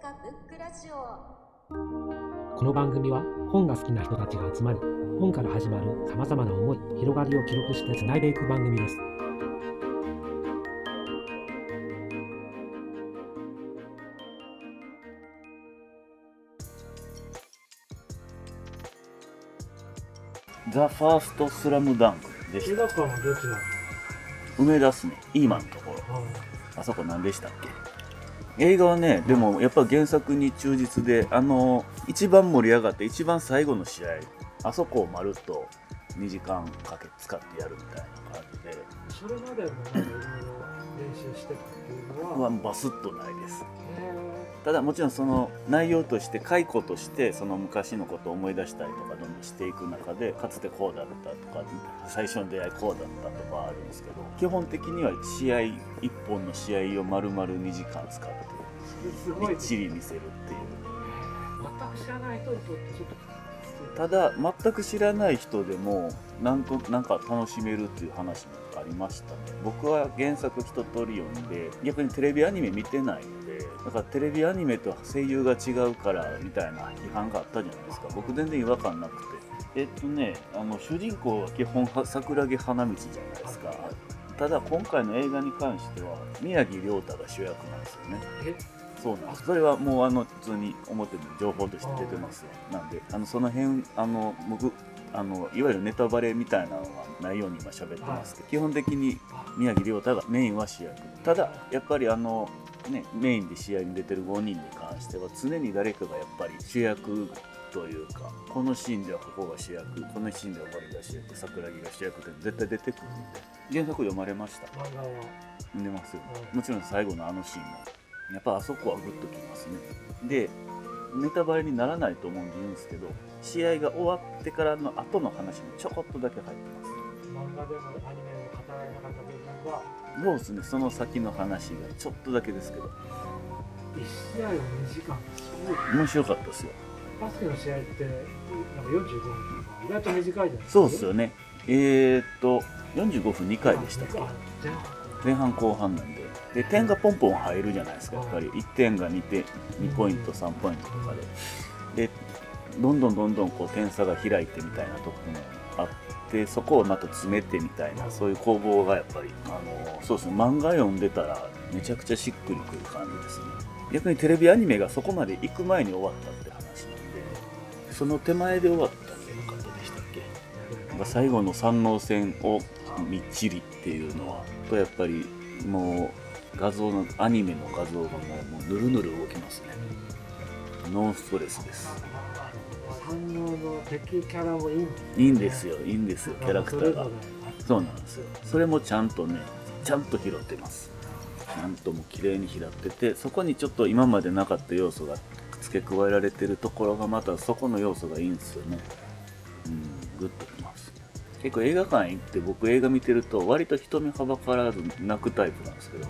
塚ブックラジオ。この番組は本が好きな人たちが集まり本から始まるさまざまな思い広がりを記録してつないでいく番組です。ザ・ファースト・スラムダンクでした。梅田っすね。イーマンのところ。あそこ何でしたっけ？映画はねでもやっぱ原作に忠実であの一番盛り上がって一番最後の試合あそこをまるっと2時間かけ使ってやるみたいな感じで。それまでも練習してたっていうのは、はバスッとないです。ただもちろんその内容として解雇としてその昔のことを思い出したりとかどんどんしていく中でかつてこうだったとか最初の出会いこうだったとかあるんですけど基本的には試合1本の試合を丸々2時間使ってみっちり見せるっていう。全く知らない人にとってちょっとただ全く知らない人でもなんとなんか楽しめるっていう話もありましたね。僕は原作一通り読んで逆にテレビアニメ見てないのでだからテレビアニメと声優が違うからみたいな批判があったじゃないですか。僕全然違和感なくて。えっとねあの主人公は基本は桜木花道じゃないですか。ただ今回の映画に関しては宮城亮太が主役なんですよね。え？そうなんです。それはもうあの普通に表で情報として出てますよ。なんであのその辺あの僕あのいわゆるネタバレみたいなのはないように今喋ってますけど、基本的に宮城亮太がメインは主役ただやっぱりあのねメインで試合に出てる5人に関しては常に誰かがやっぱり主役というかこのシーンではここが主役このシーンでは森が主役桜木が主役って絶対出てくるんで原作読まれました？読んでますよ。うんもちろん最後のあのシーンも。やっぱあそこはグッときますね。でネタバレにならないと思うんで言うんですけど試合が終わってからの後の話もちょこっとだけ入って漫画でもアニメでも語られなかった部分はますそうですね。その先の話がちょっとだけですけど。1試合を2時間面白かったですよ。バスケの試合ってなんか45分とか意外と短いじゃないですか。そうですよね。えー、っと45分2回でした前半後半なんでで点がポンポン入るじゃないですか。やっぱり。1点が2点2ポイント3ポイントとかで。でどんどんどんどんこう点差が開いてみたいなところもあってそこをまた詰めてみたいなそういう攻防がやっぱりあのそうですね。漫画読んでたらめちゃくちゃしっくりくる感じですね。逆にテレビアニメがそこまで行く前に終わったって話なんでその手前で終わったっていう方でしたっけ？まあ最後の三能戦をみっちりっていうのはとやっぱりもう画像のアニメの画像がもうぬるぬる動きますね。ノンストレスです。反応の敵キャラもいいんいいんですよいいんですよキャラクターが。そうなんですよ。それもちゃんとねちゃんと拾ってます。ちゃんともう綺麗に拾っててそこにちょっと今までなかった要素が付け加えられてるところがまたそこの要素がいいんですよね。うんグッときます。結構映画館行って僕映画見てると割と人目はばからず泣くタイプなんですけど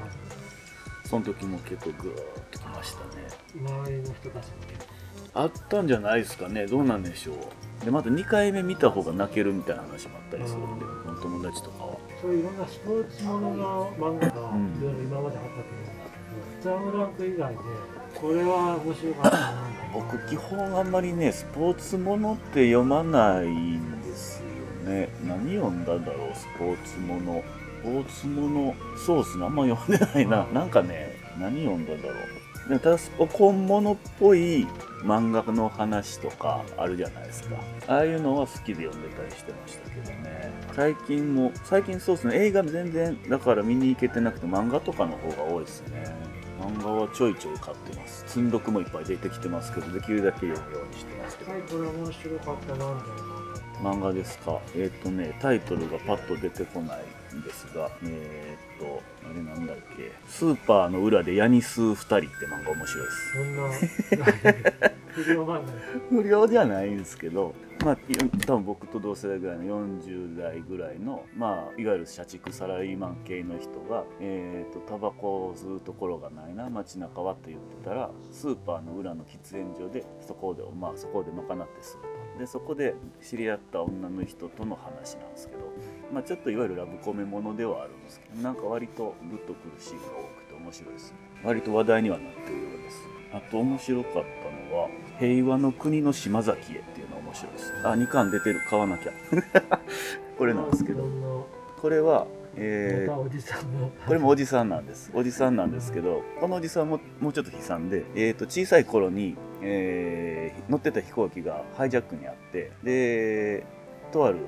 その時も結構グーッときましたね。周りの人たちも結あったんじゃないですかね。どうなんでしょう。でまた2回目見た方が泣けるみたいな話もあったりするんでこの友達とかは。構そういういろんなスポーツものの漫画がうん。いろいろ今まであったと思うんですけど、スラムダンク以外でこれは面白かったな。僕基本あんまりねスポーツものって読まないんですよね。何読んだんだろうスポーツものスポーツものそうっすねあんま読んでないな。なんかね何読んだんだろう。でもただ本物っぽい漫画の話とかあるじゃないですか。ああいうのは好きで読んでたりしてましたけどね。最近も最近そうですね。映画全然だから見に行けてなくて漫画とかの方が多いですね。漫画はちょいちょい買ってます。積んどくもいっぱい出てきてますけどできるだけ読むようにしてますけど。タイトル面白かったなみたいな。漫画ですか？えっ、とねタイトルがパッと出てこない。んですがえっ、とあれなんだっけ。スーパーの裏でヤニス2人って漫画面白いです。そんな。不良漫画。不良じゃないんですけどまあい多分僕と同世代ぐらいの40代ぐらいのまあいわゆる社畜サラリーマン系の人がえっ、とタバコを吸うところがないな街中はって言ってたらスーパーの裏の喫煙所でそこでまあそこで賄って吸うとでそこで知り合った女の人との話なんですけどまあちょっといわゆるラブコメものではあるんですけどなんか割とグッとくるシーンが多くて面白いですね。割と話題にはなってるようです。ああと面白かったのは「平和の国の島崎へ」っていうのが面白いです。あ2巻出てる。買わなきゃ。これなんですけど。これはえー、おじさんも。これもおじさんなんです。おじさんなんですけどこのおじさんももうちょっと悲惨で、えー、と小さい頃に、えー乗ってた飛行機がハイジャックにあってでとある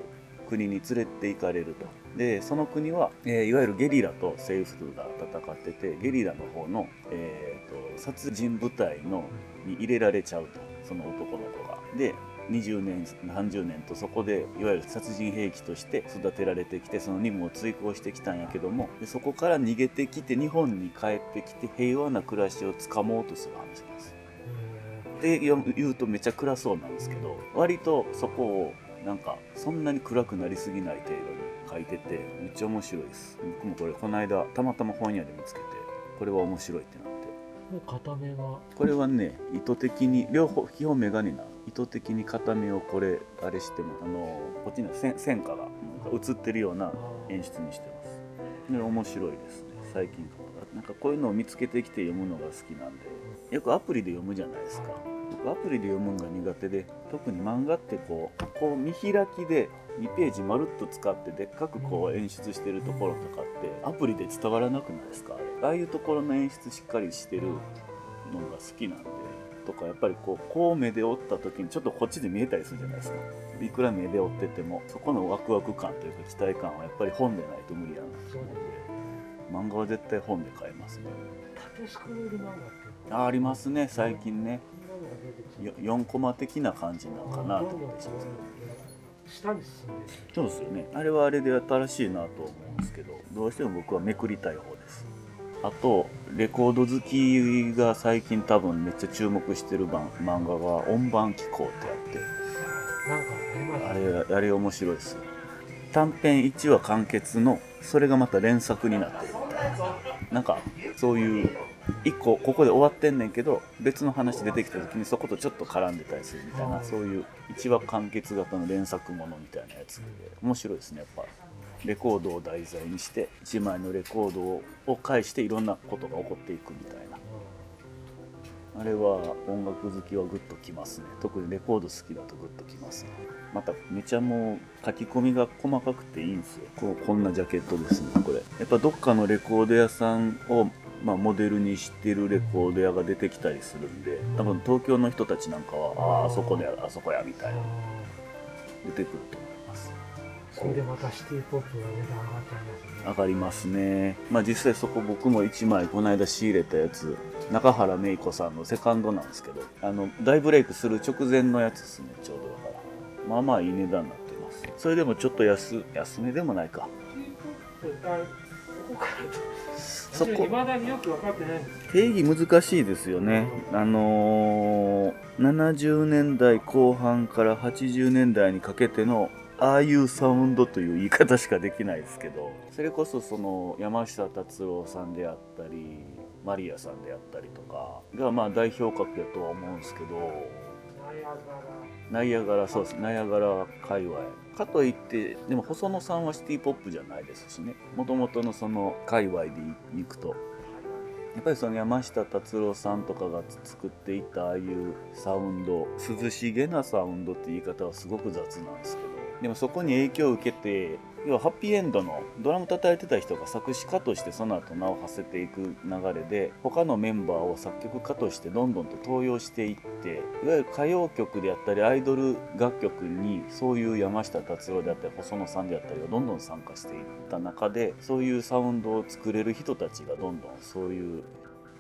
国に連れて行かれると。でその国は、えーいわゆるゲリラと政府が戦っててゲリラの方の、えー、と殺人部隊のに入れられちゃうと。その男の子が。で20年何十年とそこでいわゆる殺人兵器として育てられてきてその任務を遂行してきたんやけどもでそこから逃げてきて日本に帰ってきて平和な暮らしをつかもうとする話なん。です。で言うとめっちゃ暗そうなんですけど割とそこをなんかそんなに暗くなりすぎない程度に書いててめっちゃ面白いです。僕もこれこの間たまたま本屋で見つけてこれは面白いってなって。もう片目が。これはね意図的に両方基本メガネな。意図的に片目をこれあれしてもあのこっちには線線化が映ってるような演出にしてます。で面白いですね。最近なんかこういうのを見つけてきて読むのが好きなんで。よくアプリで読むじゃないですか。僕アプリで読むのが苦手で特に漫画ってこうこう見開きで2ページまるっと使ってでっかくこう演出してるところとかってアプリで伝わらなくないですかあれああいうところの演出しっかりしてるのが好きなんでとかやっぱりこうこう目で追った時にちょっとこっちで見えたりするじゃないですか。いくら目で追っててもそこのワクワク感というか期待感はやっぱり本でないと無理やなと思うんで漫画は絶対本で買えますね。縦スクロール漫画ってあありますね最近ね。こんなのが出てきてよ4コマ的な感じなのかな。と思ってします下に進んでる。そうですよね。あれはあれで新しいなと思うんですけどどうしても僕はめくりたい方あとレコード好きが最近多分めっちゃ注目してる版漫画が「音盤機構」ってあって。あれあれ面白いです短編1話完結のそれがまた連作になってる。みたいななんかそういう1個ここで終わってんねんけど別の話出てきた時にそことちょっと絡んでたりするみたいなそういう1話完結型の連作ものみたいなやつで面白いですねやっぱレコードを題材にして1枚のレコードをを介していろんなことが起こっていくみたいな。あれは音楽好きはグッときますね。特にレコード好きだとグッときますね。まためちゃもう書き込みが細かくていいんですよ。ここんなジャケットですね。これ。やっぱどっかのレコード屋さんをまあ、モデルにしてるレコード屋が出てきたりするんで多分東京の人たちなんかはああそこであそこやみたいな。出てくると思いますそれでまたシティポップが値段上がっちゃいますね。上がりますね。まあ実際そこ僕も1枚この間仕入れたやつ。中原芽衣子さんのセカンドなんですけどあの大ブレイクする直前のやつですねちょうどだから。まあまあいい値段になってます。それでもちょっと安安めでもないか。そこ。いまだによく分かってないんです定義難しいですよね。あのー70年代後半から80年代にかけてのああいうサウンドという言い方しかできないですけどそれこそその山下達郎さんであったりマリアさんであったりとかがまあ代表格やとは思うんですけどナイアガラそうですナイアガラ界隈。かといってでも細野さんはシティポップじゃないですしね。もともとのその界隈でいくと。やっぱりその山下達郎さんとかが作っていたああいうサウンド涼しげなサウンドって言い方はすごく雑なんですけどでもそこに影響を受けて要はハッピーエンドのドラム叩いてた人が作詞家としてその後名を馳せていく流れで他のメンバーを作曲家としてどんどんと登用していっていわゆる歌謡曲であったりアイドル楽曲にそういう山下達郎であったり細野さんであったりがどんどん参加していった中でそういうサウンドを作れる人たちがどんどんそういう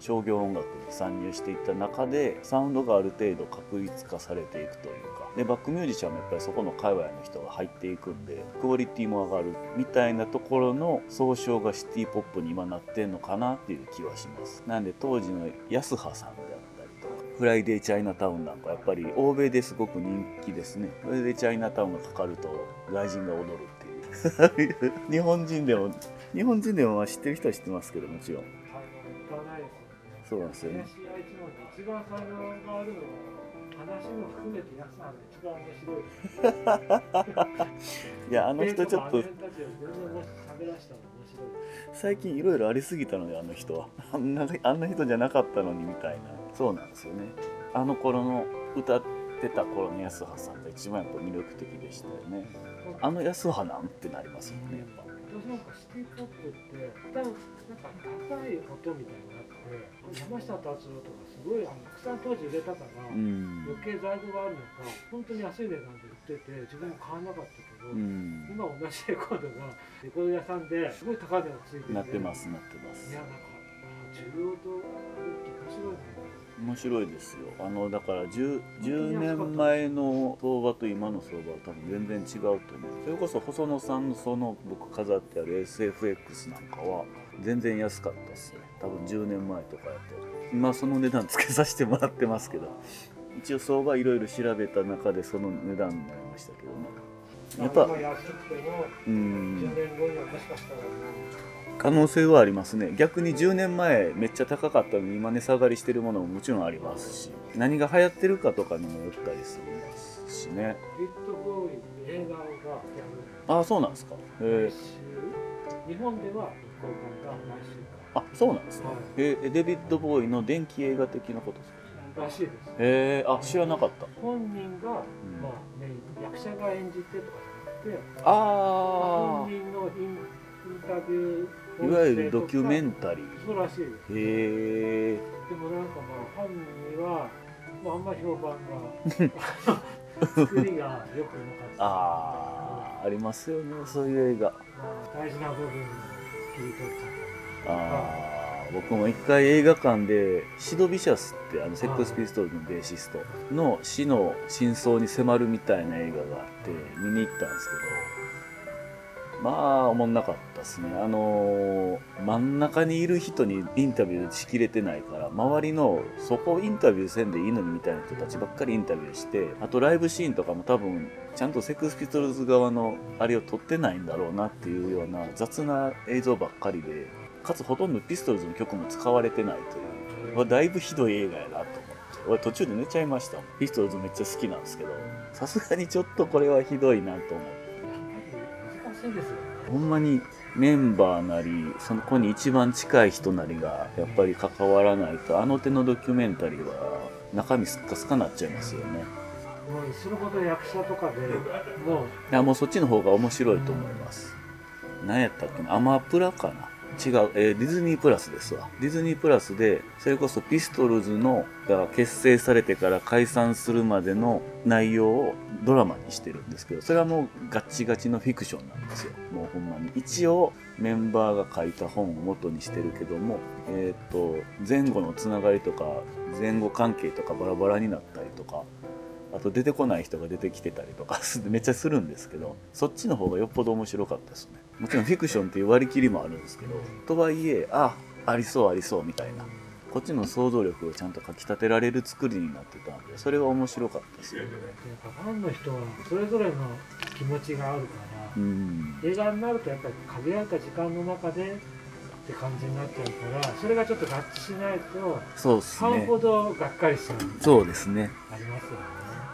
商業音楽に参入していった中でサウンドがある程度確立化されていくというか。でバックミュージシャンもやっぱりそこの界隈の人が入っていくんでクオリティも上がるみたいなところの総称がシティポップに今なってんのかなっていう気はします。なんで当時の泰葉さんであったりとかフライデーチャイナタウンなんかやっぱり欧米ですごく人気ですね。フライデーチャイナタウンがかかると外人が踊るっていう。日本人でも日本人でも知ってる人は知ってますけどもちろん。そうなんですよね。東愛知の一番才能があるのは話も含めて安さんが一番面白いいやあの人ちょっと最近いろいろありすぎたのであの人は。あんなあんな人じゃなかったのにみたいな。そうなんですよね。あの頃の歌ってた頃の安葉さんが一番やっぱ魅力的でしたよね。あの安葉なんてなりますよねやっぱ。私なんかシティポップって一旦なんか高い音みたいにな山下達郎とかすごいあのたくさん当時売れたから、うん。余計在庫があるのか本当に安い値段で売ってて自分も買わなかったけど、うん。今同じレコードがレコード屋さんですごい高い値段ついててなってますなってます。いやなんかあ需要と面白いな面白いですよ。あのだから 10, 10年前の相場と今の相場は多分全然違うと思う。それこそ細野さんのその僕飾ってある SFX なんかは全然安かったっすね。多分10年前とかやと。今その値段つけさせてもらってますけど。一応相場いろいろ調べた中でその値段になりましたけどね。やっぱう10ん。可能性はありますね。逆に10年前めっちゃ高かったのに今値下がりしてるものももちろんありますし。何が流行ってるかとかにもよったりするんですしねああそうなんですか。へ来週。日本ではあそうなんですね。はい。えーデビッド・ボーイの電気映画的なことですか？ららしいです。へえあ知らなかった。本人が、ん。まあメイン役者が演じてとかじゃなくてあ本人のインタビューあいわゆるドキュメンンタリー。そうらしいですへえでもなんかまあ本人は、まあ、あんまり評判が 作りが良くなかった。ああありますよねそういう映画。まあ、大事な部分あー僕も一回映画館でシド・ビシャスってあのセックスピストルズのベーシストの死の真相に迫るみたいな映画があって見に行ったんですけどまあおもんなかったですね。あのー真ん中にいる人にインタビューしきれてないから周りのそこをインタビューせんでいいのにみたいな人たちばっかりインタビューしてあとライブシーンとかも多分ちゃんとセックスピストルズ側のあれを撮ってないんだろうなっていうような雑な映像ばっかりでかつほとんどピストルズの曲も使われてないというまあだいぶひどい映画やなと思って俺途中で寝ちゃいましたピストルズめっちゃ好きなんですけどさすがにちょっとこれはひどいなと思って。難しいですよね。ほんまにメンバーなりその子に一番近い人なりがやっぱり関わらないとあの手のドキュメンタリーは中身すっかすかなっちゃいますよね。もうそれほど役者とかでもういやもうそっちの方が面白いと思います。何やったっけな？アマプラかな？違う、えーディズニープラスですわ。ディズニープラスでそれこそピストルズのが結成されてから解散するまでの内容をドラマにしてるんですけどそれはもうガチガチのフィクションなんですよ。もうほんまに。一応メンバーが書いた本を元にしてるけどもえっ、と前後のつながりとか前後関係とかバラバラになったりとかあと出てこない人が出てきてたりとか めっちゃするんですけどそっちの方がよっぽど面白かったですね。もちろんフィクションっていう割り切りもあるんですけどとはいえあありそうありそうみたいな。こっちの想像力をちゃんとかき立てられる作りになってたんでそれは面白かったです。よねやっぱファンの人はそれぞれの気持ちがあるから、うん。映画になるとやっぱり限られた時間の中でって感じになっちゃうからそれがちょっと合致しないとそうですファンねほどがっかりしちゃうそうですね。ありますよね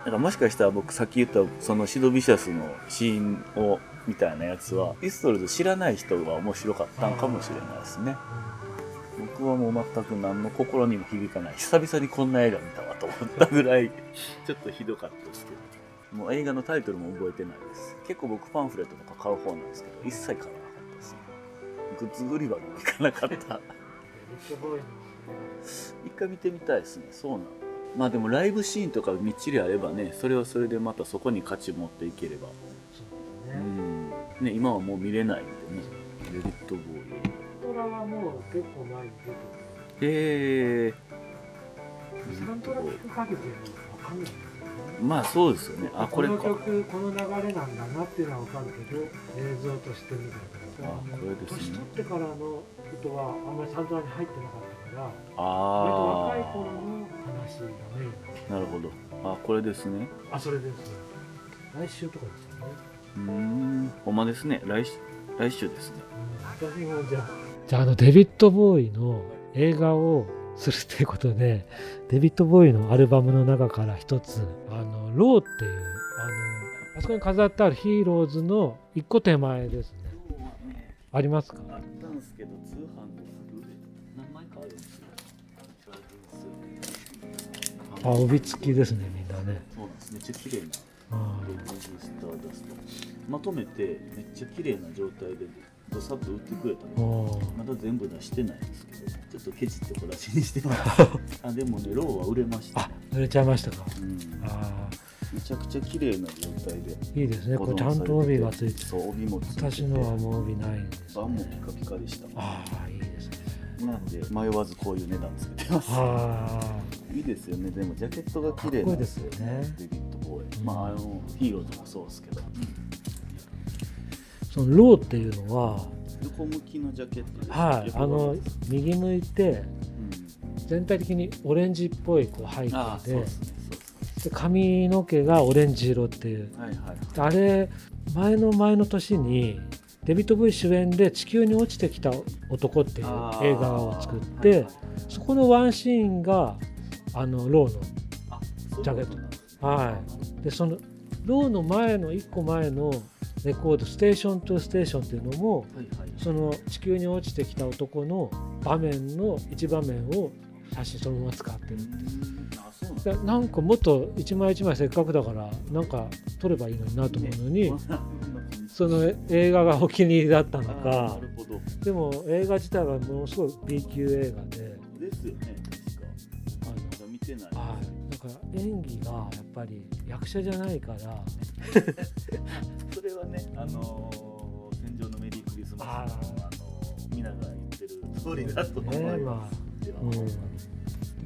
だからもしかしたら僕さっき言ったそのシド・ビシャスのシーンをみたいなやつはピストルズ知らない人が面白かったんかもしれないですね。僕はもう全く何の心にも響かない。久々にこんな映画見たわと思ったぐらいちょっとひどかったですけど。もう映画のタイトルも覚えてないです。結構僕パンフレットとか買う方なんですけど一切買わなかったですね。グッズ売り場も行かなかった。一回見てみたいですね。そうなのまあでもライブシーンとかみっちりあればねそれはそれでまたそこに価値持っていければ。そうですうね、ん。ね今はもう見れないんでね。デビッド・ボーイサントラはもう結構前に出てえてサントラ聞く限りでわかんないね。ー、まあそうですよね。あこれか。の曲この流れなんだなっていうのはわかるけど映像として見たらあこれですね。年取ってからのことはあんまりサントラに入ってなかったから割とあ若い頃の話がメインあなるほど。あこれですね。あそれです来週とかですよね、うーんほんまですね。来週来週ですね。私もじゃあ。じゃああのデビッド・ボーイの映画をするっていうことでデビッド・ボーイのアルバムの中から一つ「あのロー」っていうあのあそこに飾ってあるヒーローズの一個手前ですね。ありますか？あ帯付きですねみんなね。そうなんですめっちゃ綺麗なあレディーススターダストまとめてめっちゃ綺麗な状態でどさっと売ってくれたあのまだ全部出してないんですけどちょっとケチって小出しにしてます。あでもねローは売れましたあね、濡れちゃいましたか。うん、あめちゃくちゃ綺麗な状態であいいですね。これちゃんと帯がついてそう帯もついてて。私のはもう帯ないんです、バンもピカピカでした。ああいいですねなんで迷わずこういう値段つけてます。あい。いですよね。でもジャケットが綺麗なんですよね。デビッド・ボーイ、うん。まああのヒーローズもそうですけど、あそのローっていうのは横向きのジャケットですはい。あの右向いてうん。全体的にオレンジっぽいこう背景でね。髪の毛がオレンジ色っていう。はいはいあれ前の前の年にデビッド・ボウイ主演で「地球に落ちてきた男」っていう映画を作っはいてはい。そこのワンシーンがあのローのジャケット。はい。でそのローの前の1個前のレコード「ステーション・トゥ・ステーション」っていうのもその地球に落ちてきた男の場面の一場面を写真そのまま使ってる。うーんあそうなんですでなんかもっと一枚一枚せっかくだからなんか撮ればいいのになと思うのに、その映画がお気に入りだったのか。なるほど。でも映画自体はものすごい B 級映画で。ですよね確か。あのまだ見てない。はい、なんか演技がやっぱり役者じゃないから。それはねあのー戦場のメリークリスマスのああーのー皆が言ってる通りだと思いねままあ。すようん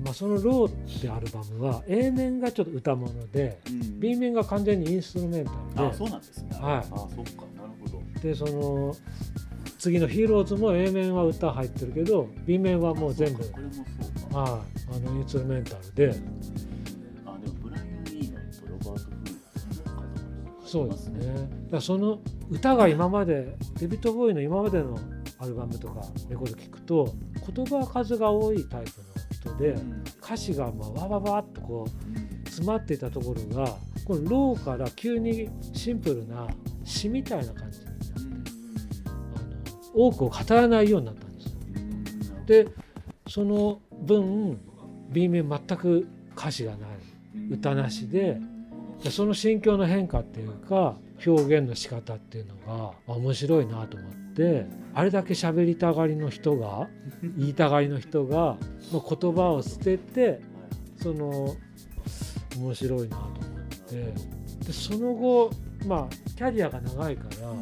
まあ、その「ロー」ってアルバムは A 面がちょっと歌物でうん。B 面が完全にインストゥルメンタルあそうなんですね。はい。あそっかなるほど。ででその次の「ヒーローズ」も A 面は歌入ってるけど B 面はもう全部ああのインストゥルメンタルで。あでもブライアン・イーノンとロバート・フーそうですね。だその歌が今までデビッド・ボーイの今までのアルバムとかレコード聞くと言葉数が多いタイプの人でうん。歌詞がまあわわわっとこううん。詰まっていたところがこのローから急にシンプルな詩みたいな感じにあの多くを語らないようになったんです。よ。うん。でその分 B 面全く歌詞がない歌なしででその心境の変化っていうか表現の仕方っていうのがあ面白いなと思ってあれだけ喋りたがりの人が言いたがりの人がの言葉を捨ててその面白いなと思って。でその後まあキャリアが長いから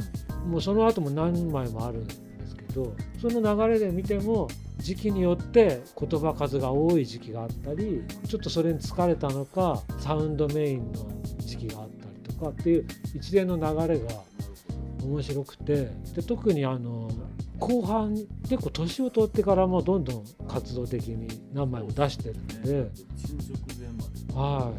もうその後も何枚もあるんですけどその流れで見ても時期によって言葉数が多い時期があったりちょっとそれに疲れたのかサウンドメインの時期があったりとかっていう一連の流れが面白くてで特にあの後半結構年を取ってからもどんどん活動的に何枚も出してるので。は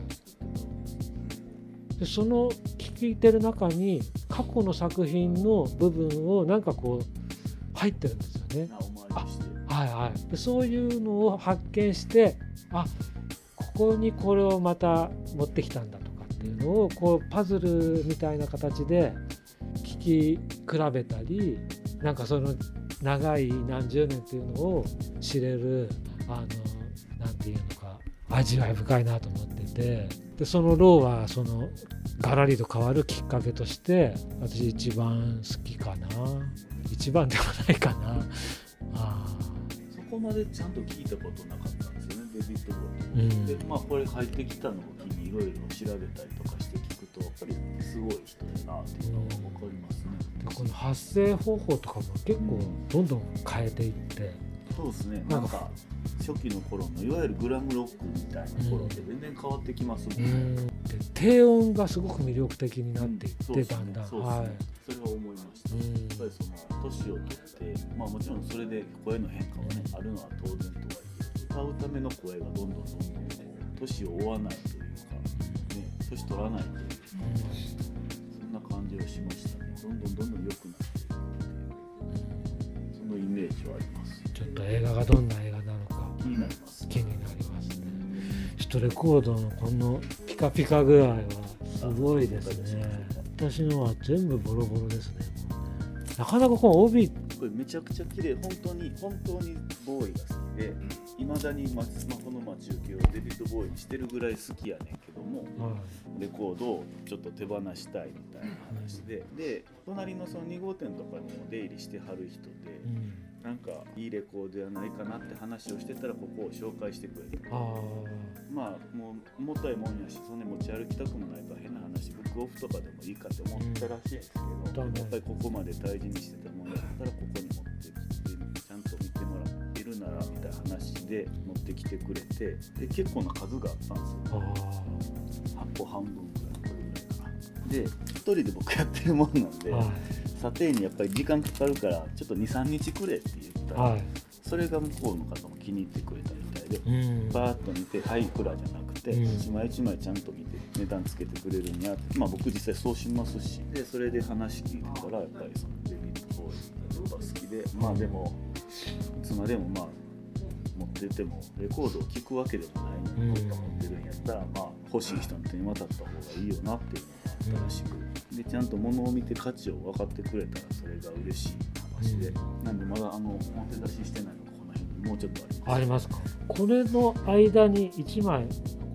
い、でその聞いてる中に過去の作品の部分をなんかこう入ってるんですよね。はいはい、でそういうのを発見してあここにこれをまた持ってきたんだとかっていうのをこうパズルみたいな形で聞き比べたりなんかその長い何十年っていうのを知れるあのなんていうのか味わい深いなと思っててでそのローはそのガラリと変わるきっかけとして私一番好きかな。一番ではないかな。あそこまでちゃんと聞いたことなかったんですよねデビッド・ボーイーうん。でまあこれ入ってきたのを機にいろいろ調べたりとかして聞くとやっぱりすごい人だなっていうのが分かりますね。でこの発声方法とかも結構どんどん変えていって。そうですね。なんんか初期の頃のいわゆるグラムロックみたいな頃って全然変わってきますもんね。で低音がすごく魅力的になっていって、そうですね。だんだん、そうですね。はい。それは思いました。うん。やっぱりその年を取って、まあ、もちろんそれで声の変化はねあるのは当然とはいえ歌うための声がどんどんどんどん年を追わないというか、ね、年取らないというかそんな感じはしましたね。どんどんどんどん良くなっていくっていうそのイメージはあります。ちょっと映画がどんな映画なのか気になります。気になりますね。ちょっとレコードのこのピカピカ具合はすごいですね。私のは全部ボロボロですね。なかなかこの帯これめちゃくちゃ綺麗。本当に本当にボーイが好きでいまだにまスマホの待ち受けをデビッド・ボーイにしてるぐらい好きやねんレコードをちょっと手放したいみたいな話で。で隣のその2号店とかにも出入りしてはる人でい、うん、なんかいいレコードやないかなって話をしてたらここを紹介してくれて。あまあもう重たいもんやしそんなに持ち歩きたくもないから変な話ブックオフとかでもいいかって思ったらしいんですけど、うん。やっぱりここまで大事にしてたもんやったらここに持ってならみたいな話で持ってきてくれてで結構な数があったんですよ。ああ8個半分ぐらい。これぐらいかなで1人で僕やってるもんなんで、あはい。査定にやっぱり時間かかるからちょっと23日くれって言った。ら、はい。それが向こうの方も気に入ってくれたみたいでうん。バーッと見て「はいいくら」じゃなくて、うん。一枚一枚ちゃんと見て値段つけてくれるんやまあ僕実際そうしますし。でそれで話聞いてたらやっぱりそのデビッド・ボーイが好きでまあでもいつまでもまあ持っててもレコードを聴くわけでもないのにうん。持ってるんやったらまあ欲しい人の手に渡った方がいいよなっていうのがあったらしくでちゃんと物を見て価値を分かってくれたらそれが嬉しい話で。なんでまだあの表出ししてないのがこの辺にもうちょっとあります。ありますか。これの間に1枚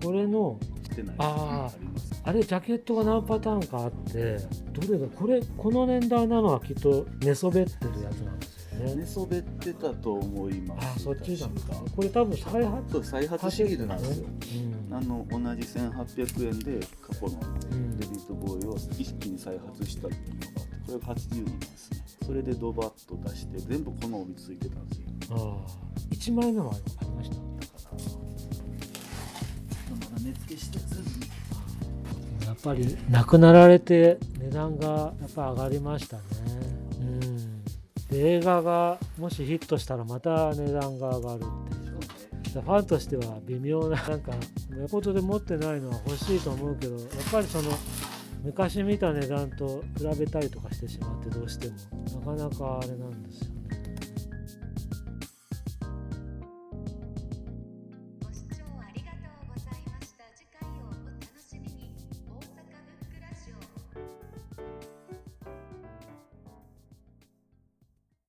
これのしてない。あー。あります。あれジャケットが何パターンかあってどれがこれこの年代なのはきっと寝そべってるやつね。寝そべってたと思います。あそっちなんですか。確かこれ多分再発そう再発シリーズなんですよ。うん。あの同じ1800円で過去のうん。デビッド・ボーイを一気に再発したっていうのがこれが82年ですね。それでドバッと出して全部この帯ついてたんですよ。ああ。1枚目もありました。だからまだ値付けしてずやっぱり亡くなられて値段がやっぱ上がりましたね。映画がもしヒットしたらまた値段が上がるっていう。ファンとしては微妙ななんかレポードで持ってないのは欲しいと思うけどやっぱりその昔見た値段と比べたりとかしてしまってどうしてもなかなかあれなんですよ。